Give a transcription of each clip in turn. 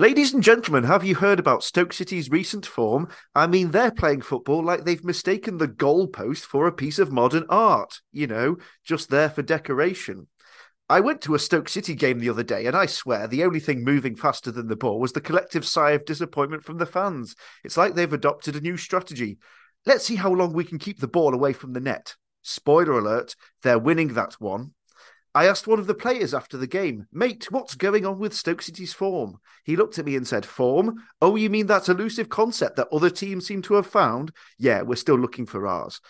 Ladies and gentlemen, have you heard about Stoke City's recent form? I mean, they're playing football like they've mistaken the goalpost for a piece of modern art, you know, just there for decoration. I went to a Stoke City game the other day, and I swear the only thing moving faster than the ball was the collective sigh of disappointment from the fans. It's like they've adopted a new strategy. Let's see how long we can keep the ball away from the net. Spoiler alert, they're winning that one. I asked one of the players after the game, mate, what's going on with Stoke City's form? He looked at me and said, Form? Oh, you mean that elusive concept that other teams seem to have found? Yeah, we're still looking for ours.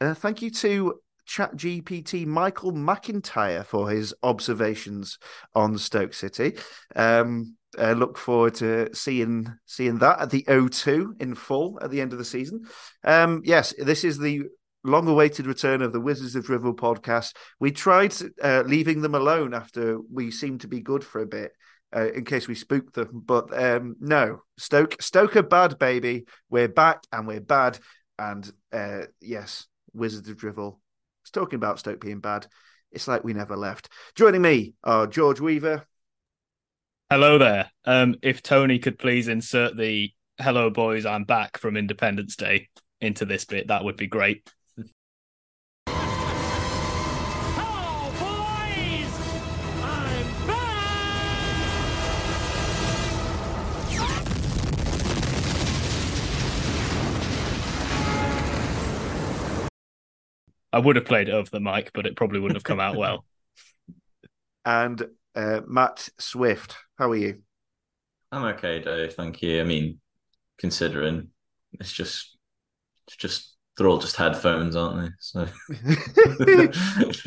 Uh, thank you to ChatGPT Michael McIntyre for his observations on Stoke City. Um, uh, look forward to seeing seeing that at the O2 in full at the end of the season. Um, yes, this is the long awaited return of the Wizards of Drivel podcast. We tried uh, leaving them alone after we seemed to be good for a bit. Uh, in case we spooked them, but um, no, Stoke, Stoke are bad, baby. We're back and we're bad, and uh, yes, Wizards of Drivel. It's talking about Stoke being bad. It's like we never left. Joining me are George Weaver. Hello there. Um, if Tony could please insert the "Hello, boys, I'm back" from Independence Day into this bit, that would be great. I would have played it over the mic, but it probably wouldn't have come out well. And uh, Matt Swift, how are you? I'm okay, Dave. Thank you. I mean, considering it's just, it's just they're all just headphones, aren't they? So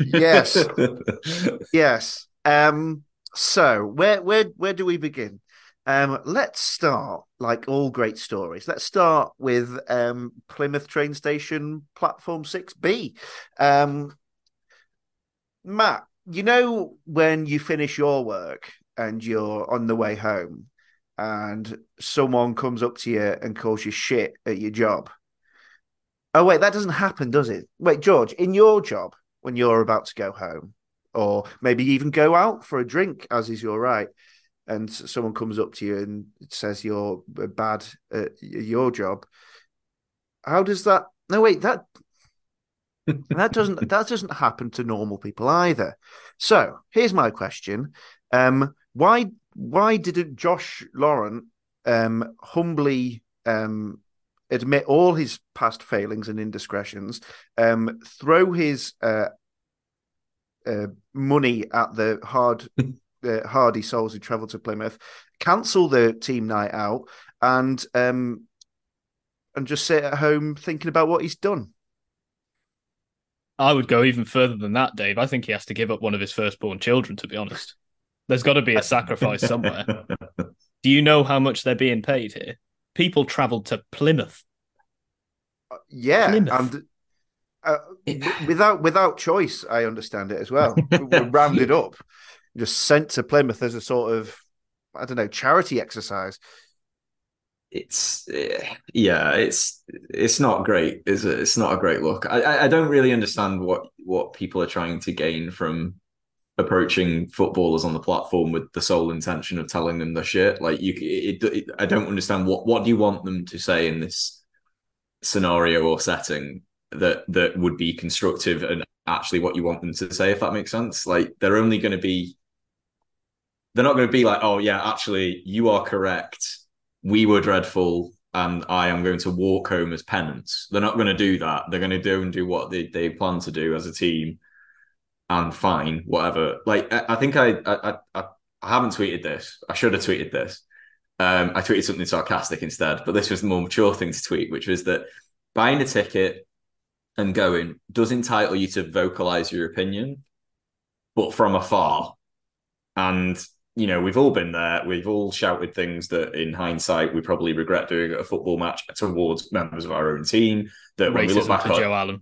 yes, yes. Um, so where where where do we begin? Um, let's start like all great stories. Let's start with um, Plymouth train station platform six B. Um, Matt, you know when you finish your work and you're on the way home, and someone comes up to you and calls you shit at your job. Oh wait, that doesn't happen, does it? Wait, George, in your job when you're about to go home, or maybe even go out for a drink, as is your right and someone comes up to you and says you're bad at your job, how does that? No, wait that that doesn't that doesn't happen to normal people either. So here's my question: um, Why why didn't Josh Laurent um, humbly um, admit all his past failings and indiscretions, um, throw his uh, uh, money at the hard uh, hardy souls who travel to Plymouth, cancel the team night out, and um, and just sit at home thinking about what he's done. I would go even further than that, Dave. I think he has to give up one of his firstborn children. To be honest, there's got to be a sacrifice somewhere. Do you know how much they're being paid here? People travelled to Plymouth. Uh, yeah, Plymouth. and uh, without without choice, I understand it as well. We're rounded up just sent to Plymouth as a sort of I don't know charity exercise. It's eh, yeah, it's it's not great, is it? It's not a great look. I I don't really understand what what people are trying to gain from approaching footballers on the platform with the sole intention of telling them the shit. Like you, it, it, I don't understand what what do you want them to say in this scenario or setting that that would be constructive and actually what you want them to say if that makes sense like they're only going to be they're not going to be like, oh yeah, actually, you are correct. We were dreadful, and I am going to walk home as penance. They're not going to do that. They're going to do and do what they, they plan to do as a team, and fine, whatever. Like I, I think I, I I I haven't tweeted this. I should have tweeted this. Um, I tweeted something sarcastic instead, but this was the more mature thing to tweet, which was that buying a ticket and going does entitle you to vocalize your opinion, but from afar. And you know, we've all been there. We've all shouted things that, in hindsight, we probably regret doing at a football match towards members of our own team. That when we look back on, Joe Allen,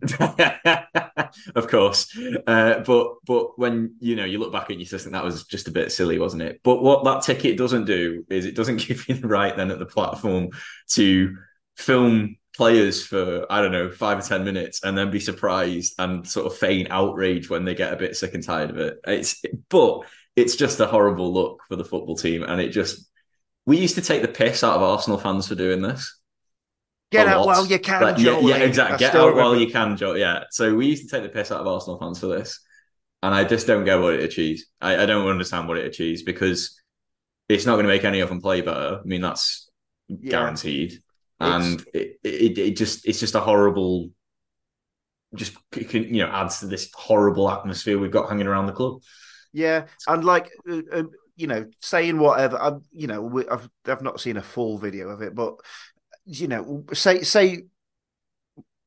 of course. Uh, but but when you know you look back and you just think that was just a bit silly, wasn't it? But what that ticket doesn't do is it doesn't give you the right then at the platform to film players for I don't know five or ten minutes and then be surprised and sort of feign outrage when they get a bit sick and tired of it. It's but it's just a horrible look for the football team, and it just we used to take the piss out of Arsenal fans for doing this. Get out lot. while you can, Like, yeah, yeah, eh? exactly. I Get out while you can, Joe. Yeah. So we used to take the piss out of Arsenal fans for this, and I just don't get what it achieves. I, I don't understand what it achieves because it's not going to make any of them play better. I mean, that's Yeah. guaranteed, and it, it it just it's just a horrible. Just you know, adds to this horrible atmosphere we've got hanging around the club. Yeah, and like uh, uh, you know, saying whatever. I'm, you know, we, I've I've not seen a full video of it, but you know, say say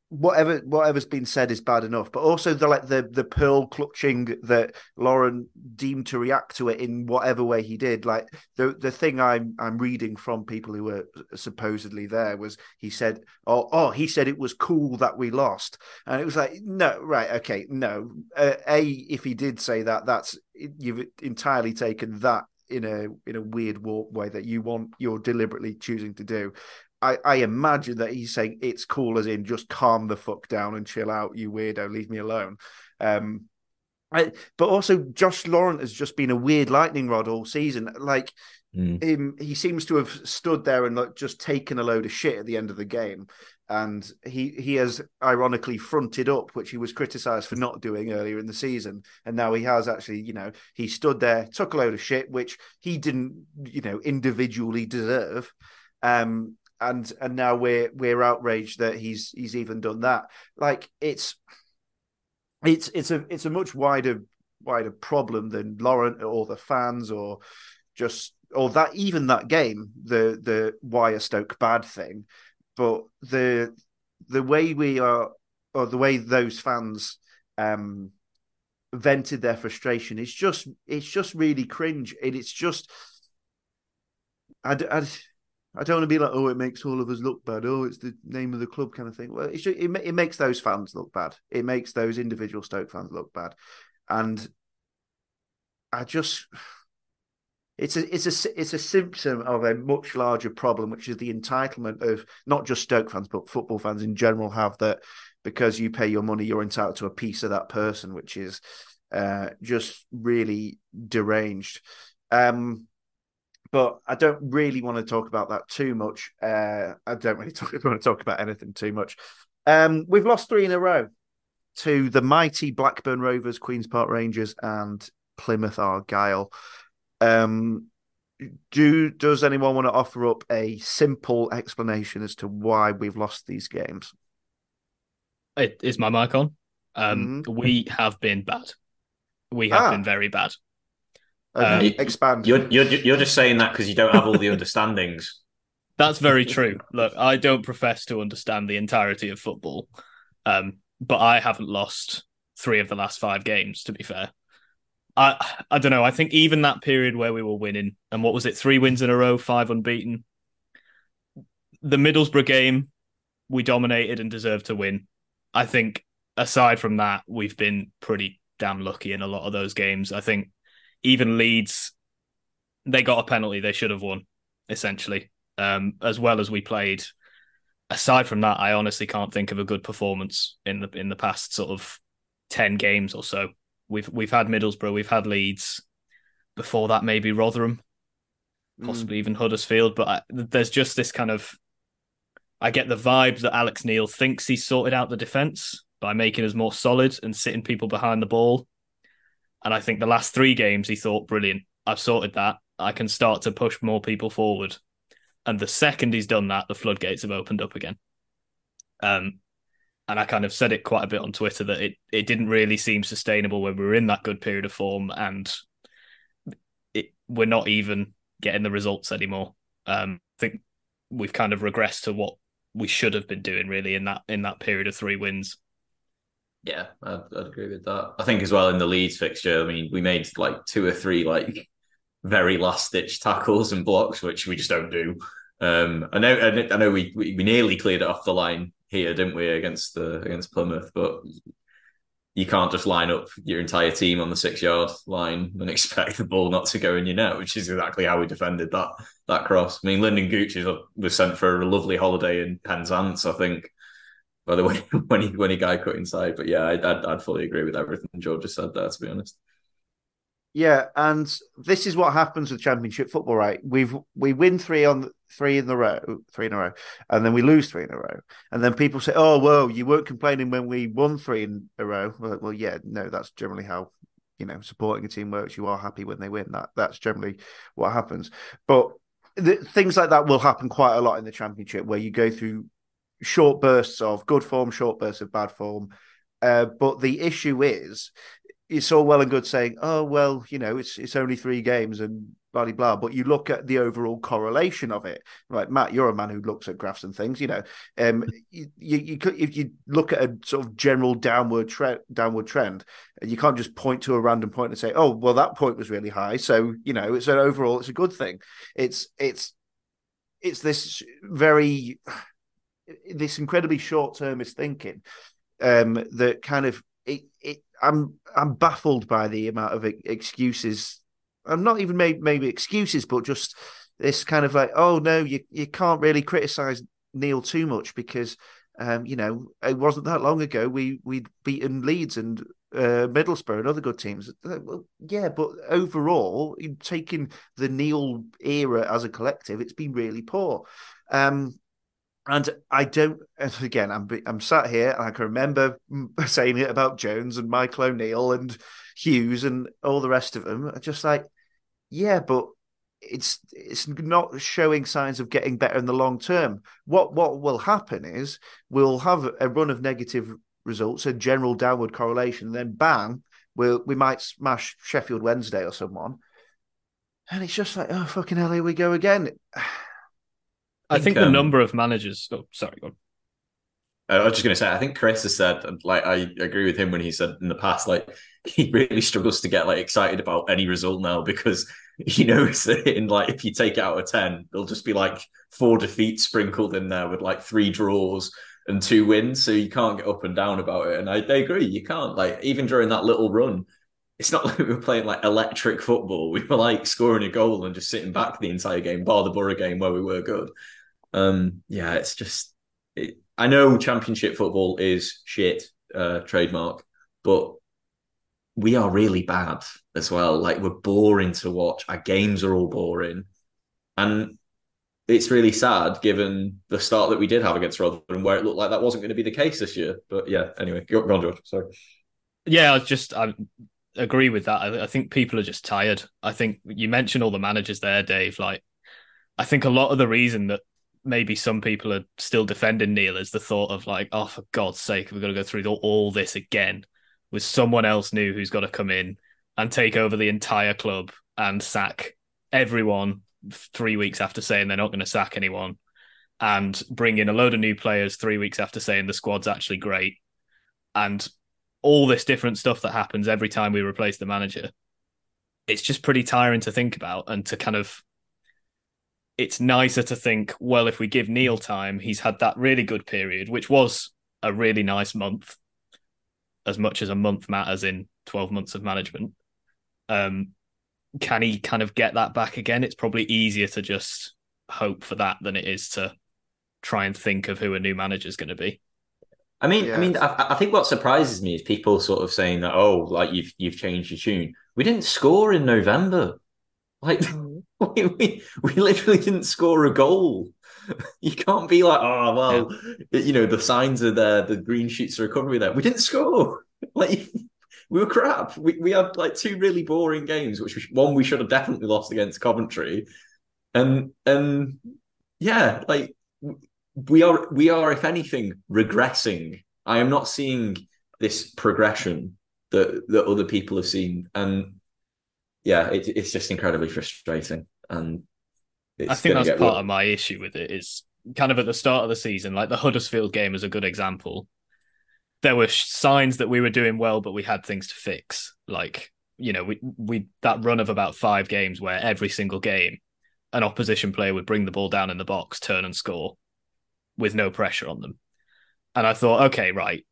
whatever whatever's been said is bad enough. But also the like the the pearl clutching that Laurent deemed to react to it in whatever way he did. Like the the thing I'm I'm reading from people who were supposedly there was he said, oh oh he said it was cool that we lost, and it was like no right okay no uh, a if he did say that that's you've entirely taken that in a in a weird warp way that you want you're deliberately choosing to do. I, I imagine that he's saying it's cool as in just calm the fuck down and chill out, you weirdo, leave me alone. Um, I, but also Josh Laurent has just been a weird lightning rod all season. Like him, he seems to have stood there and like just taken a load of shit at the end of the game, and he he has ironically fronted up, which he was criticised for not doing earlier in the season, and now he has actually, you know, he stood there, took a load of shit, which he didn't, you know, individually deserve. Um, and and now we're we're outraged that he's he's even done that. Like it's it's it's a it's a much wider wider problem than Laurent or the fans or just or that even that game the the why Stoke bad thing, but the the way we are or the way those fans um vented their frustration is just it's just really cringe and it's just I, I, I don't want to be like, oh, it makes all of us look bad. Oh, it's the name of the club kind of thing. Well, just, it, it makes those fans look bad. It makes those individual Stoke fans look bad, and I just, it's a it's a it's a symptom of a much larger problem, which is the entitlement of not just Stoke fans but football fans in general have that because you pay your money, you're entitled to a piece of that person, which is uh, just really deranged. Um, but I don't really want to talk about that too much. Uh, I don't really talk, want to talk about anything too much. Um, we've lost three in a row to the mighty Blackburn Rovers, Queens Park Rangers, and Plymouth Argyle. Um, do does anyone want to offer up a simple explanation as to why we've lost these games? It, is my mic on? Um, Mhm. We have been bad. We have Ah. been very bad. Okay, Um, expand. You're you're you're just saying that because you don't have all the understandings. That's very true. Look, I don't profess to understand the entirety of football, um, but I haven't lost three of the last five games. To be fair, I I don't know. I think even that period where we were winning, and what was it, three wins in a row, five unbeaten. The Middlesbrough game, we dominated and deserved to win. I think aside from that, we've been pretty damn lucky in a lot of those games. I think even Leeds, they got a penalty they should have won, essentially um, as well as we played. Aside from that, I honestly can't think of a good performance in the in the past sort of ten games or so. We've we've had Middlesbrough, we've had Leeds. Before that, maybe Rotherham, possibly even Huddersfield. But I, there's just this kind of. I get the vibe that Alex Neil thinks he's sorted out the defense by making us more solid and sitting people behind the ball. And I think the last three games he thought, brilliant, I've sorted that. I can start to push more people forward. And the second he's done that, the floodgates have opened up again. Um, and I kind of said it quite a bit on Twitter that it it didn't really seem sustainable when we were in that good period of form, and it, we're not even getting the results anymore. Um, I think we've kind of regressed to what we should have been doing really in that in that period of three wins. Yeah, I'd, I'd agree with that. I think as well in the Leeds fixture, I mean, we made like two or three like very last ditch tackles and blocks, which we just don't do. Um, I know, I know, we, we nearly cleared it off the line here, didn't we, against the against Plymouth? But you can't just line up your entire team on the six yard line and expect the ball not to go in your net, which is exactly how we defended that that cross. I mean, Lyndon Gooch was sent for a lovely holiday in Penzance, I think. By the way, when he when he guy cut inside, but yeah, I'd, I'd I'd fully agree with everything George just said there. To be honest. Yeah, and this is what happens with Championship football, right? We've we win three on three in the row, three in a row, and then we lose three in a row, and then people say, "Oh, well, you weren't complaining when we won three in a row." Well, well yeah, no, that's generally how you know supporting a team works. You are happy when they win. That that's generally what happens. But the, things like that will happen quite a lot in the Championship, where you go through short bursts of good form, short bursts of bad form. Uh, but the issue is it's all well and good saying, "Oh well, you know, it's it's only three games and blah blah blah." But you look at the overall correlation of it, right? Matt, you're a man who looks at graphs and things. You know, um, you, you, you could if you look at a sort of general downward trend, downward trend, you can't just point to a random point and say, "Oh, well, that point was really high." So you know, it's an overall, it's a good thing. It's it's it's this very this incredibly short termist thinking um, that kind of it, it I'm I'm baffled by the amount of excuses. I'm not even maybe maybe excuses, but just this kind of like, oh no, you you can't really criticize Neil too much because um, you know it wasn't that long ago we we'd beaten Leeds and uh, Middlesbrough and other good teams. Well, yeah, but overall, taking the Neil era as a collective, it's been really poor. Um, and I don't. Again, I'm I'm sat here and I can remember saying it about Jones and Michael O'Neill and Hughes and all the rest of them. Just like, yeah, but it's it's not showing signs of getting better in the long term. What what will happen is we'll have a run of negative results, a general downward correlation, and then bang, we'll we might smash Sheffield Wednesday or someone, and it's just like, oh fucking hell, here we go again. I think, think um, the number of managers. Oh, sorry, go on. I was just going to say, I think Chris has said, like, I agree with him when he said in the past, like, he really struggles to get like excited about any result now because he knows that in like if you take it out of ten, there'll just be like four defeats sprinkled in there with like three draws and two wins, so you can't get up and down about it. And I, I agree, you can't. Like even during that little run, it's not like we were playing like electric football. We were like scoring a goal and just sitting back the entire game, bar the Borough game where we were good. Um, yeah, it's just. It, I know Championship football is shit, uh, trademark, but we are really bad as well. Like we're boring to watch. Our games are all boring, and it's really sad given the start that we did have against Rotherham, where it looked like that wasn't going to be the case this year. But yeah, anyway, go, on, George. Sorry. Yeah, I just I agree with that. I, I think people are just tired. I think you mentioned all the managers there, Dave. Like, I think a lot of the reason that maybe some people are still defending Neil is the thought of like, oh, for God's sake, we're going to go through all this again with someone else new who's got to come in and take over the entire club and sack everyone three weeks after saying they're not going to sack anyone and bring in a load of new players three weeks after saying the squad's actually great and all this different stuff that happens every time we replace the manager. It's just pretty tiring to think about and to kind of it's nicer to think, well, if we give Neil time, he's had that really good period, which was a really nice month, as much as a month matters in 12 months of management. Um, can he kind of get that back again? It's probably easier to just hope for that than it is to try and think of who a new manager is going to be. I mean, yeah. I mean, I, I, think what surprises me is people sort of saying that, oh, like you've you've changed your tune. We didn't score in November. Like we, we, we literally didn't score a goal. You can't be like, oh well, yeah. you know, the signs are there, the green shoots are recovery there. We didn't score. Like we were crap. We we had like two really boring games, which we, one we should have definitely lost against Coventry, and and yeah, like we are we are if anything regressing. I am not seeing this progression that that other people have seen, and yeah, it, it's just incredibly frustrating. And I think that's part worse. of my issue with it is kind of at the start of the season, like the Huddersfield game is a good example. There were signs that we were doing well, but we had things to fix. Like you know, we we that run of about five games where every single game, an opposition player would bring the ball down in the box, turn and score, with no pressure on them. And I thought, okay, right,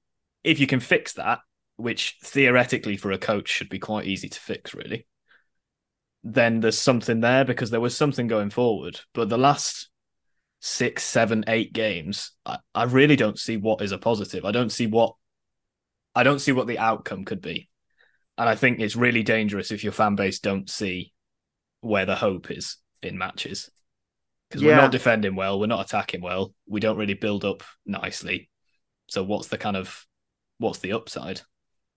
if you can fix that, which theoretically for a coach should be quite easy to fix, really, then there's something there because there was something going forward. But the last six, seven, eight games, I, I really don't see what is a positive. I don't see what I don't see what the outcome could be. And I think it's really dangerous if your fan base don't see where the hope is in matches. Because Yeah. we're not defending well, we're not attacking well, we don't really build up nicely. So what's the kind of what's the upside?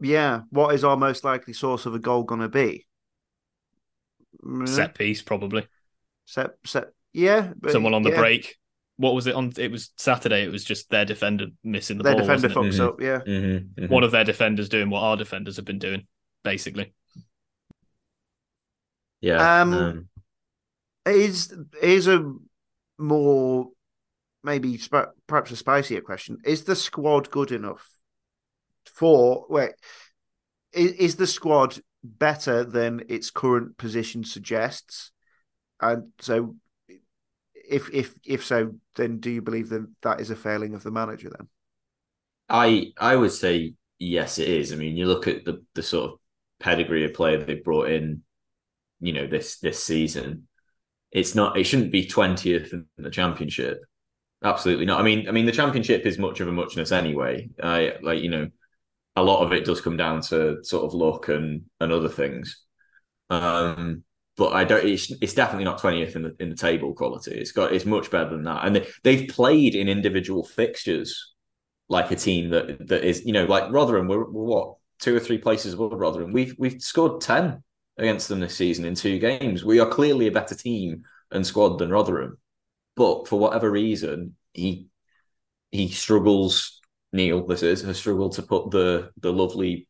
Yeah. What is our most likely source of a goal going to be? Mm, Set piece, probably. set, set. Yeah. but- Someone on the yeah. break. What was it on? It was Saturday. It was just their defender missing the Their ball. defender wasn't it? fucks up. Yeah. Mhm, mhm. One of their defenders doing what our defenders have been doing, basically. yeah. Um, um, Is is a more maybe sp- perhaps a spicier question? Is the squad good enough for wait? Is, is the squad better than its current position suggests? And so, if if if so, then do you believe that that is a failing of the manager? Then I I would say yes, it is. I mean, you look at the the sort of pedigree of player they brought in, you know, this this season. It's not. It shouldn't be twentieth in the championship. Absolutely not. I mean, I mean, the championship is much of a muchness anyway. I like you know, a lot of it does come down to sort of luck and and other things. Um, but I don't. It's, it's definitely not twentieth in the in the table quality. It's got. It's much better than that. And they, they've played in individual fixtures like a team that that is you know like Rotherham. We're, we're what two or three places above Rotherham. We've we've scored ten against them this season in two games. We are clearly a better team and squad than Rotherham. But for whatever reason, he he struggles. Neil, this is has struggled to put the the lovely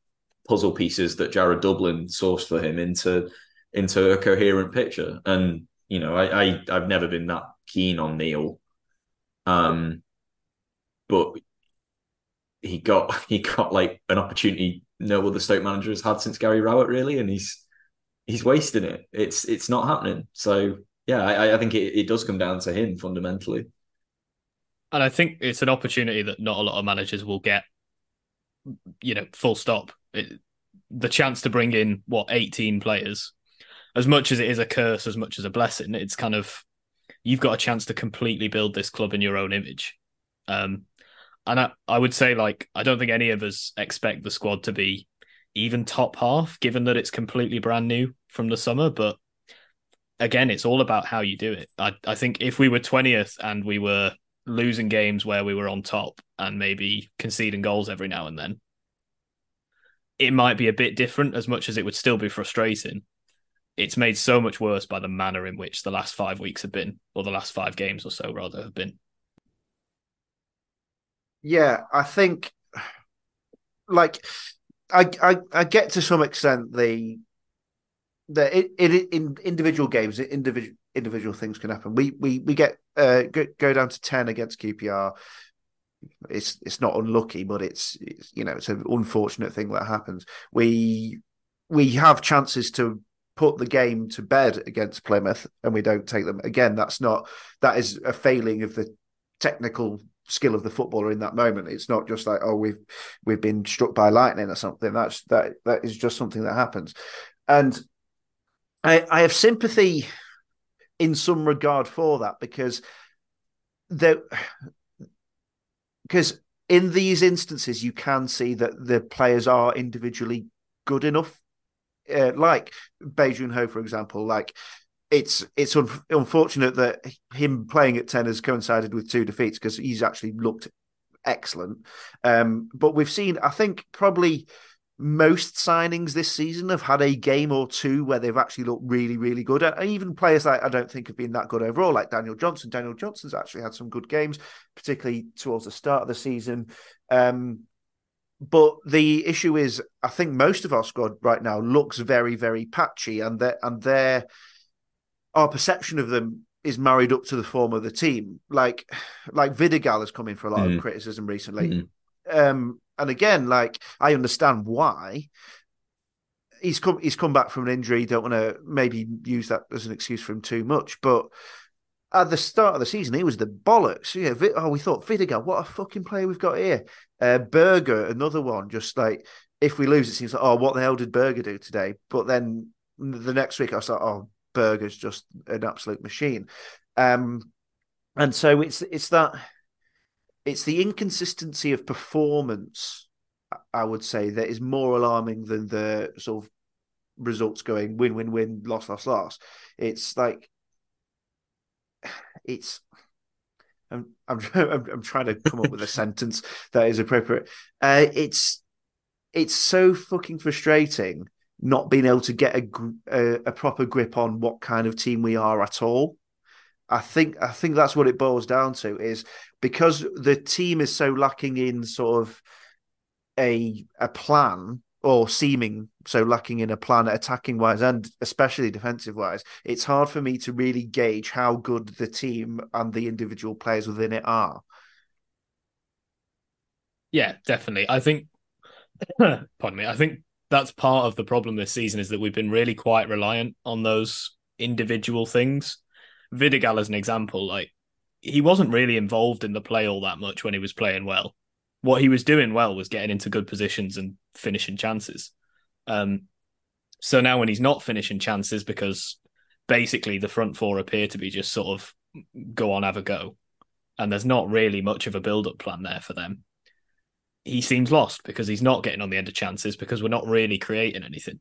puzzle pieces that Jared Dublin sourced for him into into a coherent picture. And you know, I, I I've never been that keen on Neil. Um, but he got he got like an opportunity no other Stoke manager has had since Gary Rowett, really, and he's he's wasting it. It's it's not happening. So yeah, I, I think it, it does come down to him fundamentally. And I think it's an opportunity that not a lot of managers will get. You know, full stop. It, the chance to bring in what eighteen players, as much as it is a curse, as much as a blessing, it's kind of you've got a chance to completely build this club in your own image. Um, and I, I would say like I don't think any of us expect the squad to be even top half, given that it's completely brand new from the summer. But again, it's all about how you do it. I, I think if we were twentieth and we were losing games where we were on top and maybe conceding goals every now and then, it might be a bit different. As much as it would still be frustrating, it's made so much worse by the manner in which the last five weeks have been, or the last five games or so rather have been. Yeah, I think like I I, I get to some extent the it in individual games, individual individual things can happen. We we we get uh go, go down to ten against QPR. It's it's not unlucky, but it's, it's you know it's an unfortunate thing that happens. We we have chances to put the game to bed against Plymouth, and we don't take them. Again, that's not that is a failing of the technical skill of the footballer in that moment. It's not just like oh we've we've been struck by lightning or something. That's that that is just something that happens, and I I have sympathy in some regard for that because there because in these instances you can see that the players are individually good enough. Uh, like Bae Jun-ho, for example, like it's it's un- unfortunate that him playing at ten has coincided with two defeats because he's actually looked excellent. Um, but we've seen, I think, probably most signings this season have had a game or two where they've actually looked really, really good. And even players like I don't think have been that good overall, like Daniel Johnson. Daniel Johnson's actually had some good games, particularly towards the start of the season. Um, but the issue is, I think most of our squad right now looks very, very patchy, and their and their our perception of them is married up to the form of the team. Like, like Vidigal has come in for a lot Mm. of criticism recently. Mm. Um, and again, like I understand why he's come he's come back from an injury. Don't want to maybe use that as an excuse for him too much, but at the start of the season, he was the bollocks. Yeah, Vi- oh, we thought Vidigal, what a fucking player we've got here. Uh, Burger, another one. Just like if we lose, it seems like oh, what the hell did Burger do today? But then the next week, I was like, oh, Burger's just an absolute machine. Um, and so it's it's that it's the inconsistency of performance I would say, that is more alarming than the sort of results going win, win, win, loss, loss, loss. It's like it's. I'm I'm I'm trying to come up with a sentence that is appropriate. Uh, it's it's so fucking frustrating not being able to get a, a, a proper grip on what kind of team we are at all. I think I think that's what it boils down to is because the team is so lacking in sort of a a plan or seeming so lacking in a plan attacking wise and especially defensive wise, it's hard for me to really gauge how good the team and the individual players within it are. Yeah, definitely. I think pardon me, I think that's part of the problem this season is that we've been really quite reliant on those individual things. Vidigal as an example, like he wasn't really involved in the play all that much when he was playing well. What he was doing well was getting into good positions and finishing chances. Um, so now when he's not finishing chances because basically the front four appear to be just sort of go on, have a go, and there's not really much of a build-up plan there for them. He seems lost because he's not getting on the end of chances because we're not really creating anything.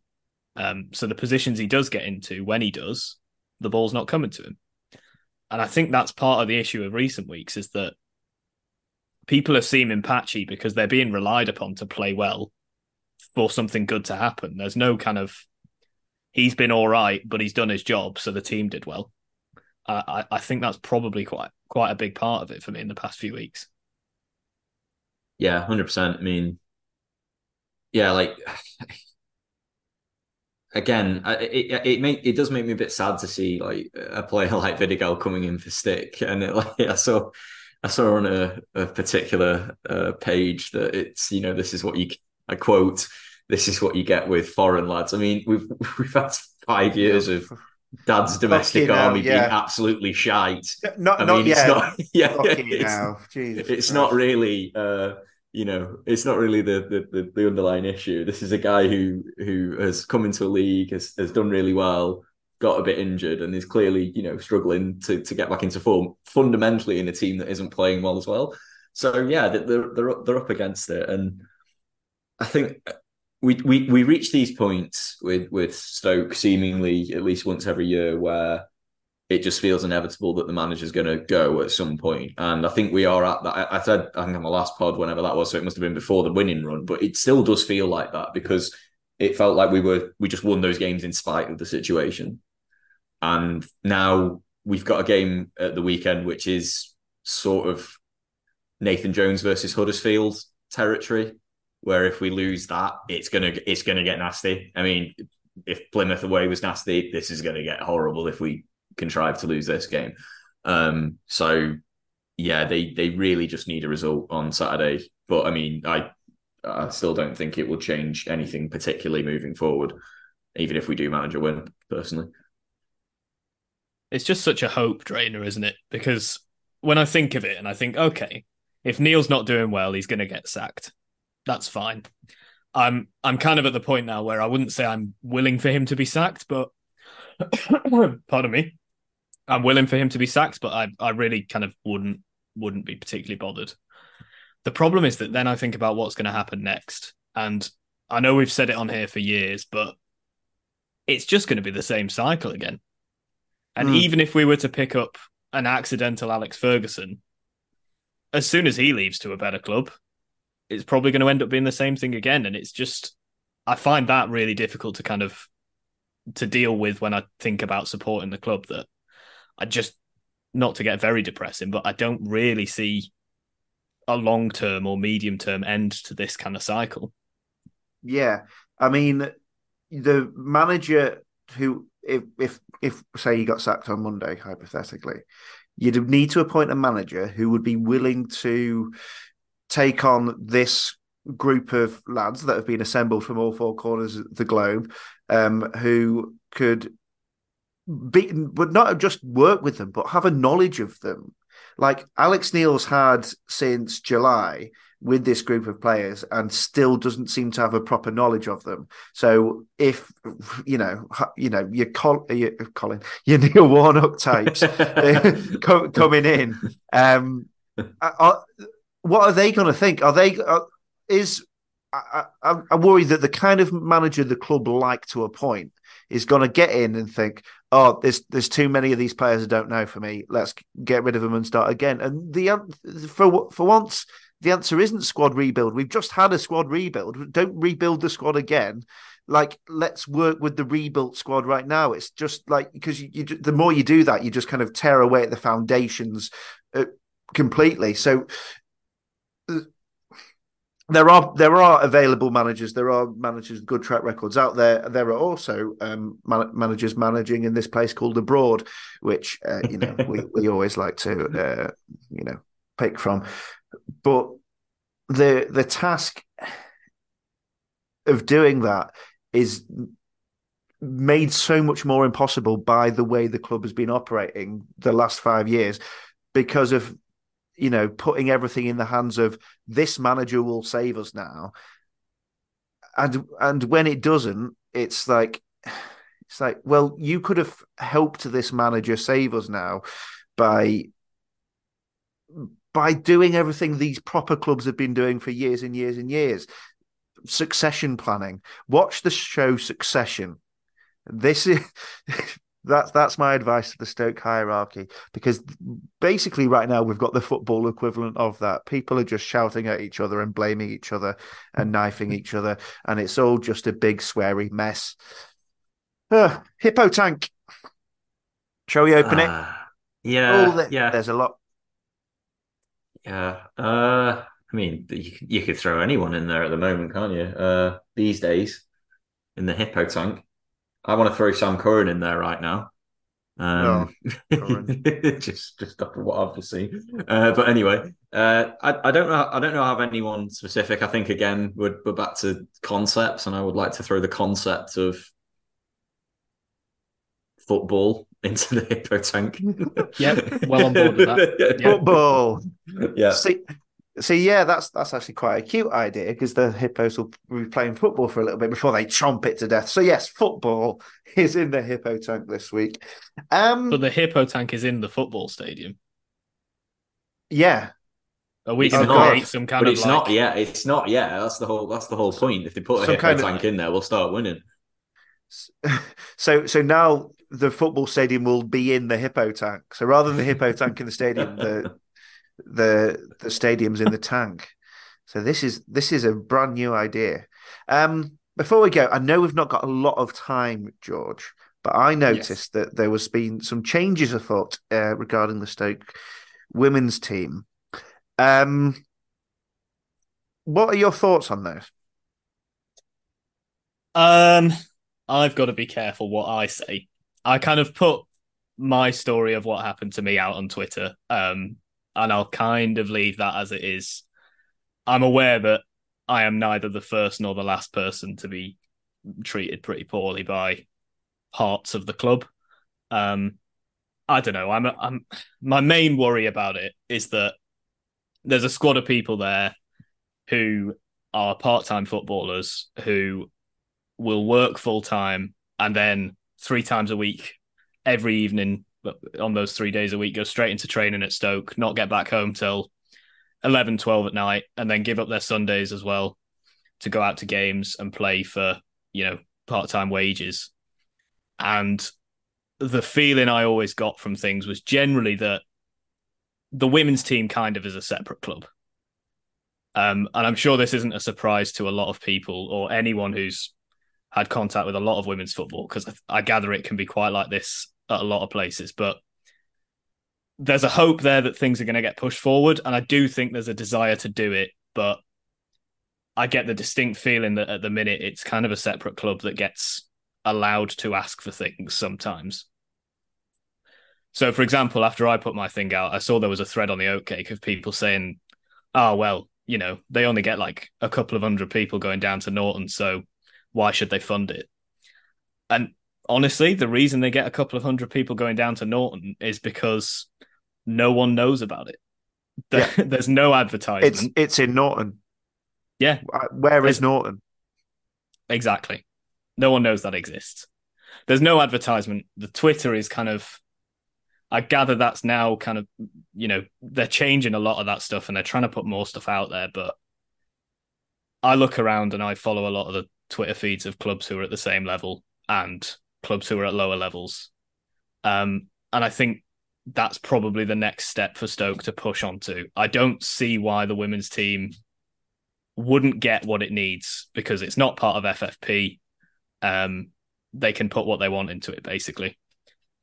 Um, so the positions he does get into, when he does, the ball's not coming to him. And I think that's part of the issue of recent weeks is that people are seeming patchy because they're being relied upon to play well for something good to happen. There's no kind of he's been all right, but he's done his job, so the team did well. I, I think that's probably quite quite a big part of it for me in the past few weeks. Yeah, hundred percent. I mean, yeah, like again, it it make it does make me a bit sad to see like a player like Vidigal coming in for stick, and it, like I saw I saw on a, a particular uh, page that it's you know this is what you I quote this is what you get with foreign lads. I mean we've we've had five years of dad's domestic Fucking army hell, yeah. being absolutely shite. Not, I not mean, yet. not yeah, it's, it's not really. Uh, you know, it's not really the, the the underlying issue. This is a guy who who has come into a league, has has done really well, got a bit injured, and is clearly you know struggling to to get back into form. Fundamentally, in a team that isn't playing well as well. So yeah, they're they're they're up against it, and I think we we we reach these points with with Stoke seemingly at least once every year where it just feels inevitable that the manager's going to go at some point. And I think we are at that. I said, I think on my last pod, whenever that was, so it must have been before the winning run, but it still does feel like that because it felt like we were, we just won those games in spite of the situation. And now we've got a game at the weekend, which is sort of Nathan Jones versus Huddersfield territory, where if we lose that, it's gonna it's gonna get nasty. I mean, if Plymouth away was nasty, this is gonna get horrible if we contrive to lose this game. Um, so yeah, they they really just need a result on Saturday. But I mean, I I still don't think it will change anything particularly moving forward, even if we do manage a win. Personally, it's just such a hope drainer, isn't it? Because when I think of it, and I think, okay, if Neil's not doing well, he's going to get sacked. That's fine. I'm I'm kind of at the point now where I wouldn't say I'm willing for him to be sacked, but pardon me, I'm willing for him to be sacked, but I, I really kind of wouldn't wouldn't be particularly bothered. The problem is that then I think about what's going to happen next, and I know we've said it on here for years, but it's just going to be the same cycle again. And mm. even if we were to pick up an accidental Alex Ferguson, as soon as he leaves to a better club, it's probably going to end up being the same thing again. And it's just, I find that really difficult to kind of to deal with when I think about supporting the club. That I just not to get very depressing, but I don't really see a long term or medium term end to this kind of cycle. Yeah, I mean, the manager who, if if if say you got sacked on Monday, hypothetically, you'd need to appoint a manager who would be willing to take on this group of lads that have been assembled from all four corners of the globe, um, who could be, but not just work with them, but have a knowledge of them. Like Alex Neil's had since July with this group of players and still doesn't seem to have a proper knowledge of them. So if you know, you know, your, Col- your Colin, your Neil Warnock types coming in, um, are, what are they going to think? Are they are, is I, I, I worry that the kind of manager the club like to appoint is going to get in and think, oh, there's there's too many of these players I don't know for me. Let's get rid of them and start again. And the for for once, the answer isn't squad rebuild. We've just had a squad rebuild. Don't rebuild the squad again. Like let's work with the rebuilt squad right now. It's just like because you, you the more you do that, you just kind of tear away at the foundations uh, completely. So there are there are available managers. There are managers with good track records out there. There are also um, man- managers managing in this place called abroad, which uh, you know we, we always like to uh, you know pick from. But the the task of doing that is made so much more impossible by the way the club has been operating the last five years because of you know, putting everything in the hands of this manager will save us now. And and when it doesn't, it's like it's like, well, you could have helped this manager save us now by by doing everything these proper clubs have been doing for years and years and years. Succession planning. Watch the show Succession. This is that's that's my advice to the Stoke hierarchy because basically right now we've got the football equivalent of that. People are just shouting at each other and blaming each other and knifing each other, and it's all just a big sweary mess. Uh, hippo tank. Shall we open uh, it? Yeah, oh, there, yeah. There's a lot. Yeah. Uh, I mean, you, you could throw anyone in there at the moment, can't you? Uh, these days, in the hippo tank. I want to throw Sam Curran in there right now. Um, oh, just just after what I've just seen. Uh, but anyway, uh, I, I don't know. I don't know. I have anyone specific. I think again we're, we're back to concepts, and I would like to throw the concept of football into the hippo tank. yep, well on board with that. Football. Yeah. See, so yeah, that's that's actually quite a cute idea because the hippos will be playing football for a little bit before they chomp it to death. So yes, football is in the hippo tank this week. Um, but the hippo tank is in the football stadium. Yeah. Are we going to create some kind but of? It's like... not yet. It's not yet. That's the whole. That's the whole point. If they put a some hippo tank of... in there, we'll start winning. So so now the football stadium will be in the hippo tank. So rather than the hippo tank in the stadium, the the the stadiums in the tank. So this is this is a brand new idea. Um, before we go, I know we've not got a lot of time, George, but I noticed yes. that there was been some changes afoot uh, regarding the Stoke women's team. Um, what are your thoughts on those? Um, I've got to be careful what I say. I kind of put my story of what happened to me out on Twitter. Um, and I'll kind of leave that as it is. I'm aware that I am neither the first nor the last person to be treated pretty poorly by parts of the club. Um, I don't know. I'm, I'm my main worry about it is that there's a squad of people there who are part-time footballers who will work full time and then three times a week every evening on those three days a week, go straight into training at Stoke, not get back home till 11, 12 at night, and then give up their Sundays as well to go out to games and play for, you know, part time wages. And the feeling I always got from things was generally that the women's team kind of is a separate club. Um, and I'm sure this isn't a surprise to a lot of people or anyone who's had contact with a lot of women's football because I, I gather it can be quite like this at a lot of places, but there's a hope there that things are going to get pushed forward, and I do think there's a desire to do it, but I get the distinct feeling that at the minute it's kind of a separate club that gets allowed to ask for things sometimes. So, for example, after I put my thing out, I saw there was a thread on the Oatcake of people saying, "Oh well, you know, they only get like a couple of hundred people going down to Norton, so why should they fund it?" And honestly, the reason they get a couple of hundred people going down to Norton is because no one knows about it. yeah. There's no advertisement. It's it's in Norton. Yeah. Uh, where is Norton? Exactly. No one knows that exists. There's no advertisement. The Twitter is kind of I gather that's now kind of you know, they're changing a lot of that stuff and they're trying to put more stuff out there, but I look around and I follow a lot of the Twitter feeds of clubs who are at the same level and clubs who are at lower levels. Um, and I think that's probably the next step for Stoke to push onto. I don't see why the women's team wouldn't get what it needs because it's not part of FFP. Um, they can put what they want into it, basically.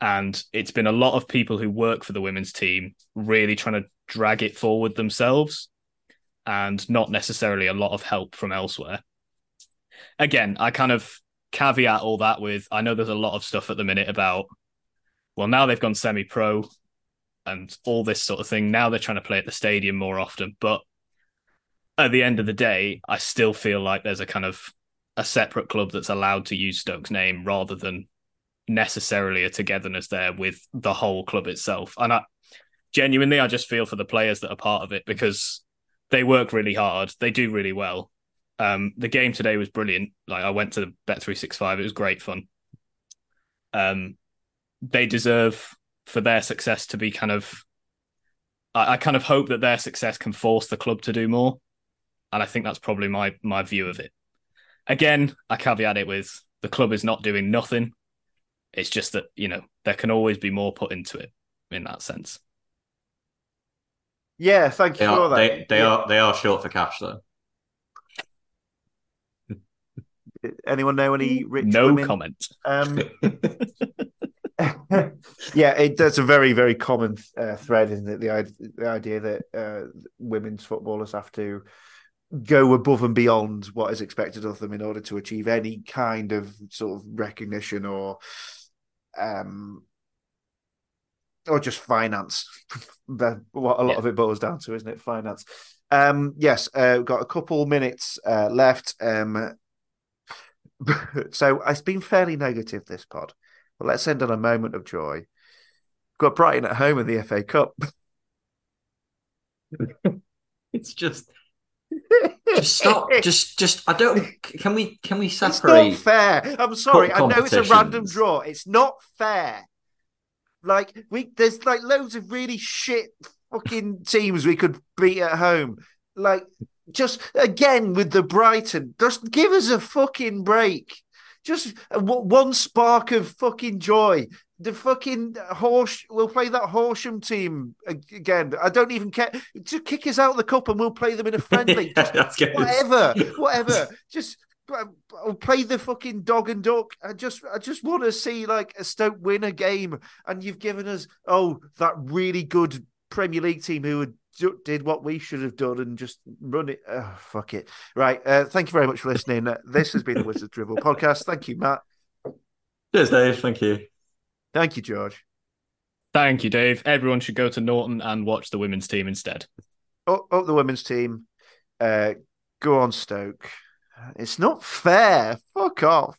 And it's been a lot of people who work for the women's team really trying to drag it forward themselves and not necessarily a lot of help from elsewhere. Again, I kind of caveat all that with I know there's a lot of stuff at the minute about, well, now they've gone semi pro and all this sort of thing. Now they're trying to play at the stadium more often. But at the end of the day, I still feel like there's a kind of a separate club that's allowed to use Stoke's name rather than necessarily a togetherness there with the whole club itself. And I genuinely, I just feel for the players that are part of it because they work really hard. They do really well. Um, the game today was brilliant. Like I went to Bet three six five. It was great fun. Um, they deserve for their success to be kind of. I, I kind of hope that their success can force the club to do more, and I think that's probably my my view of it. Again, I caveat it with the club is not doing nothing. It's just that you know there can always be more put into it in that sense. Yeah, thank you They for are that. they, they Yeah. are they are short for cash though. Anyone know any rich no women? comment. Um, yeah, it, that's a very, very common uh, thread, isn't it? The, i- the idea that uh, women's footballers have to go above and beyond what is expected of them in order to achieve any kind of sort of recognition or, um, or just finance. That- what a lot Yeah. of it boils down to, isn't it? Finance. Um, yes, uh, we've got a couple minutes uh, left. Um, so it's been fairly negative this pod. But let's end on a moment of joy. Got Brighton at home in the FA Cup. It's just just stop. Just just I don't. Can we can we separate? It's not fair. I'm sorry. I know it's a random draw. It's not fair. Like we, there's like loads of really shit fucking teams we could beat at home. Like just again with the Brighton, just give us a fucking break. Just uh, one spark of fucking joy. The fucking horse. We'll play that Horsham team again. I don't even care. Just kick us out of the cup and we'll play them in a friendly. Yeah, whatever, whatever. Just uh, I'll play the fucking dog and duck. I just, I just want to see like a Stoke win a game, and you've given us oh that really good Premier League team who had, did what we should have done and just run it. Oh, fuck it. Right. Uh, thank you very much for listening. Uh, this has been the Wizards Dribble podcast. Thank you, Matt. Cheers, Dave. Thank you. Thank you, George. Thank you, Dave. Everyone should go to Norton and watch the women's team instead. Up, up the women's team. Uh, go on, Stoke. It's not fair. Fuck off.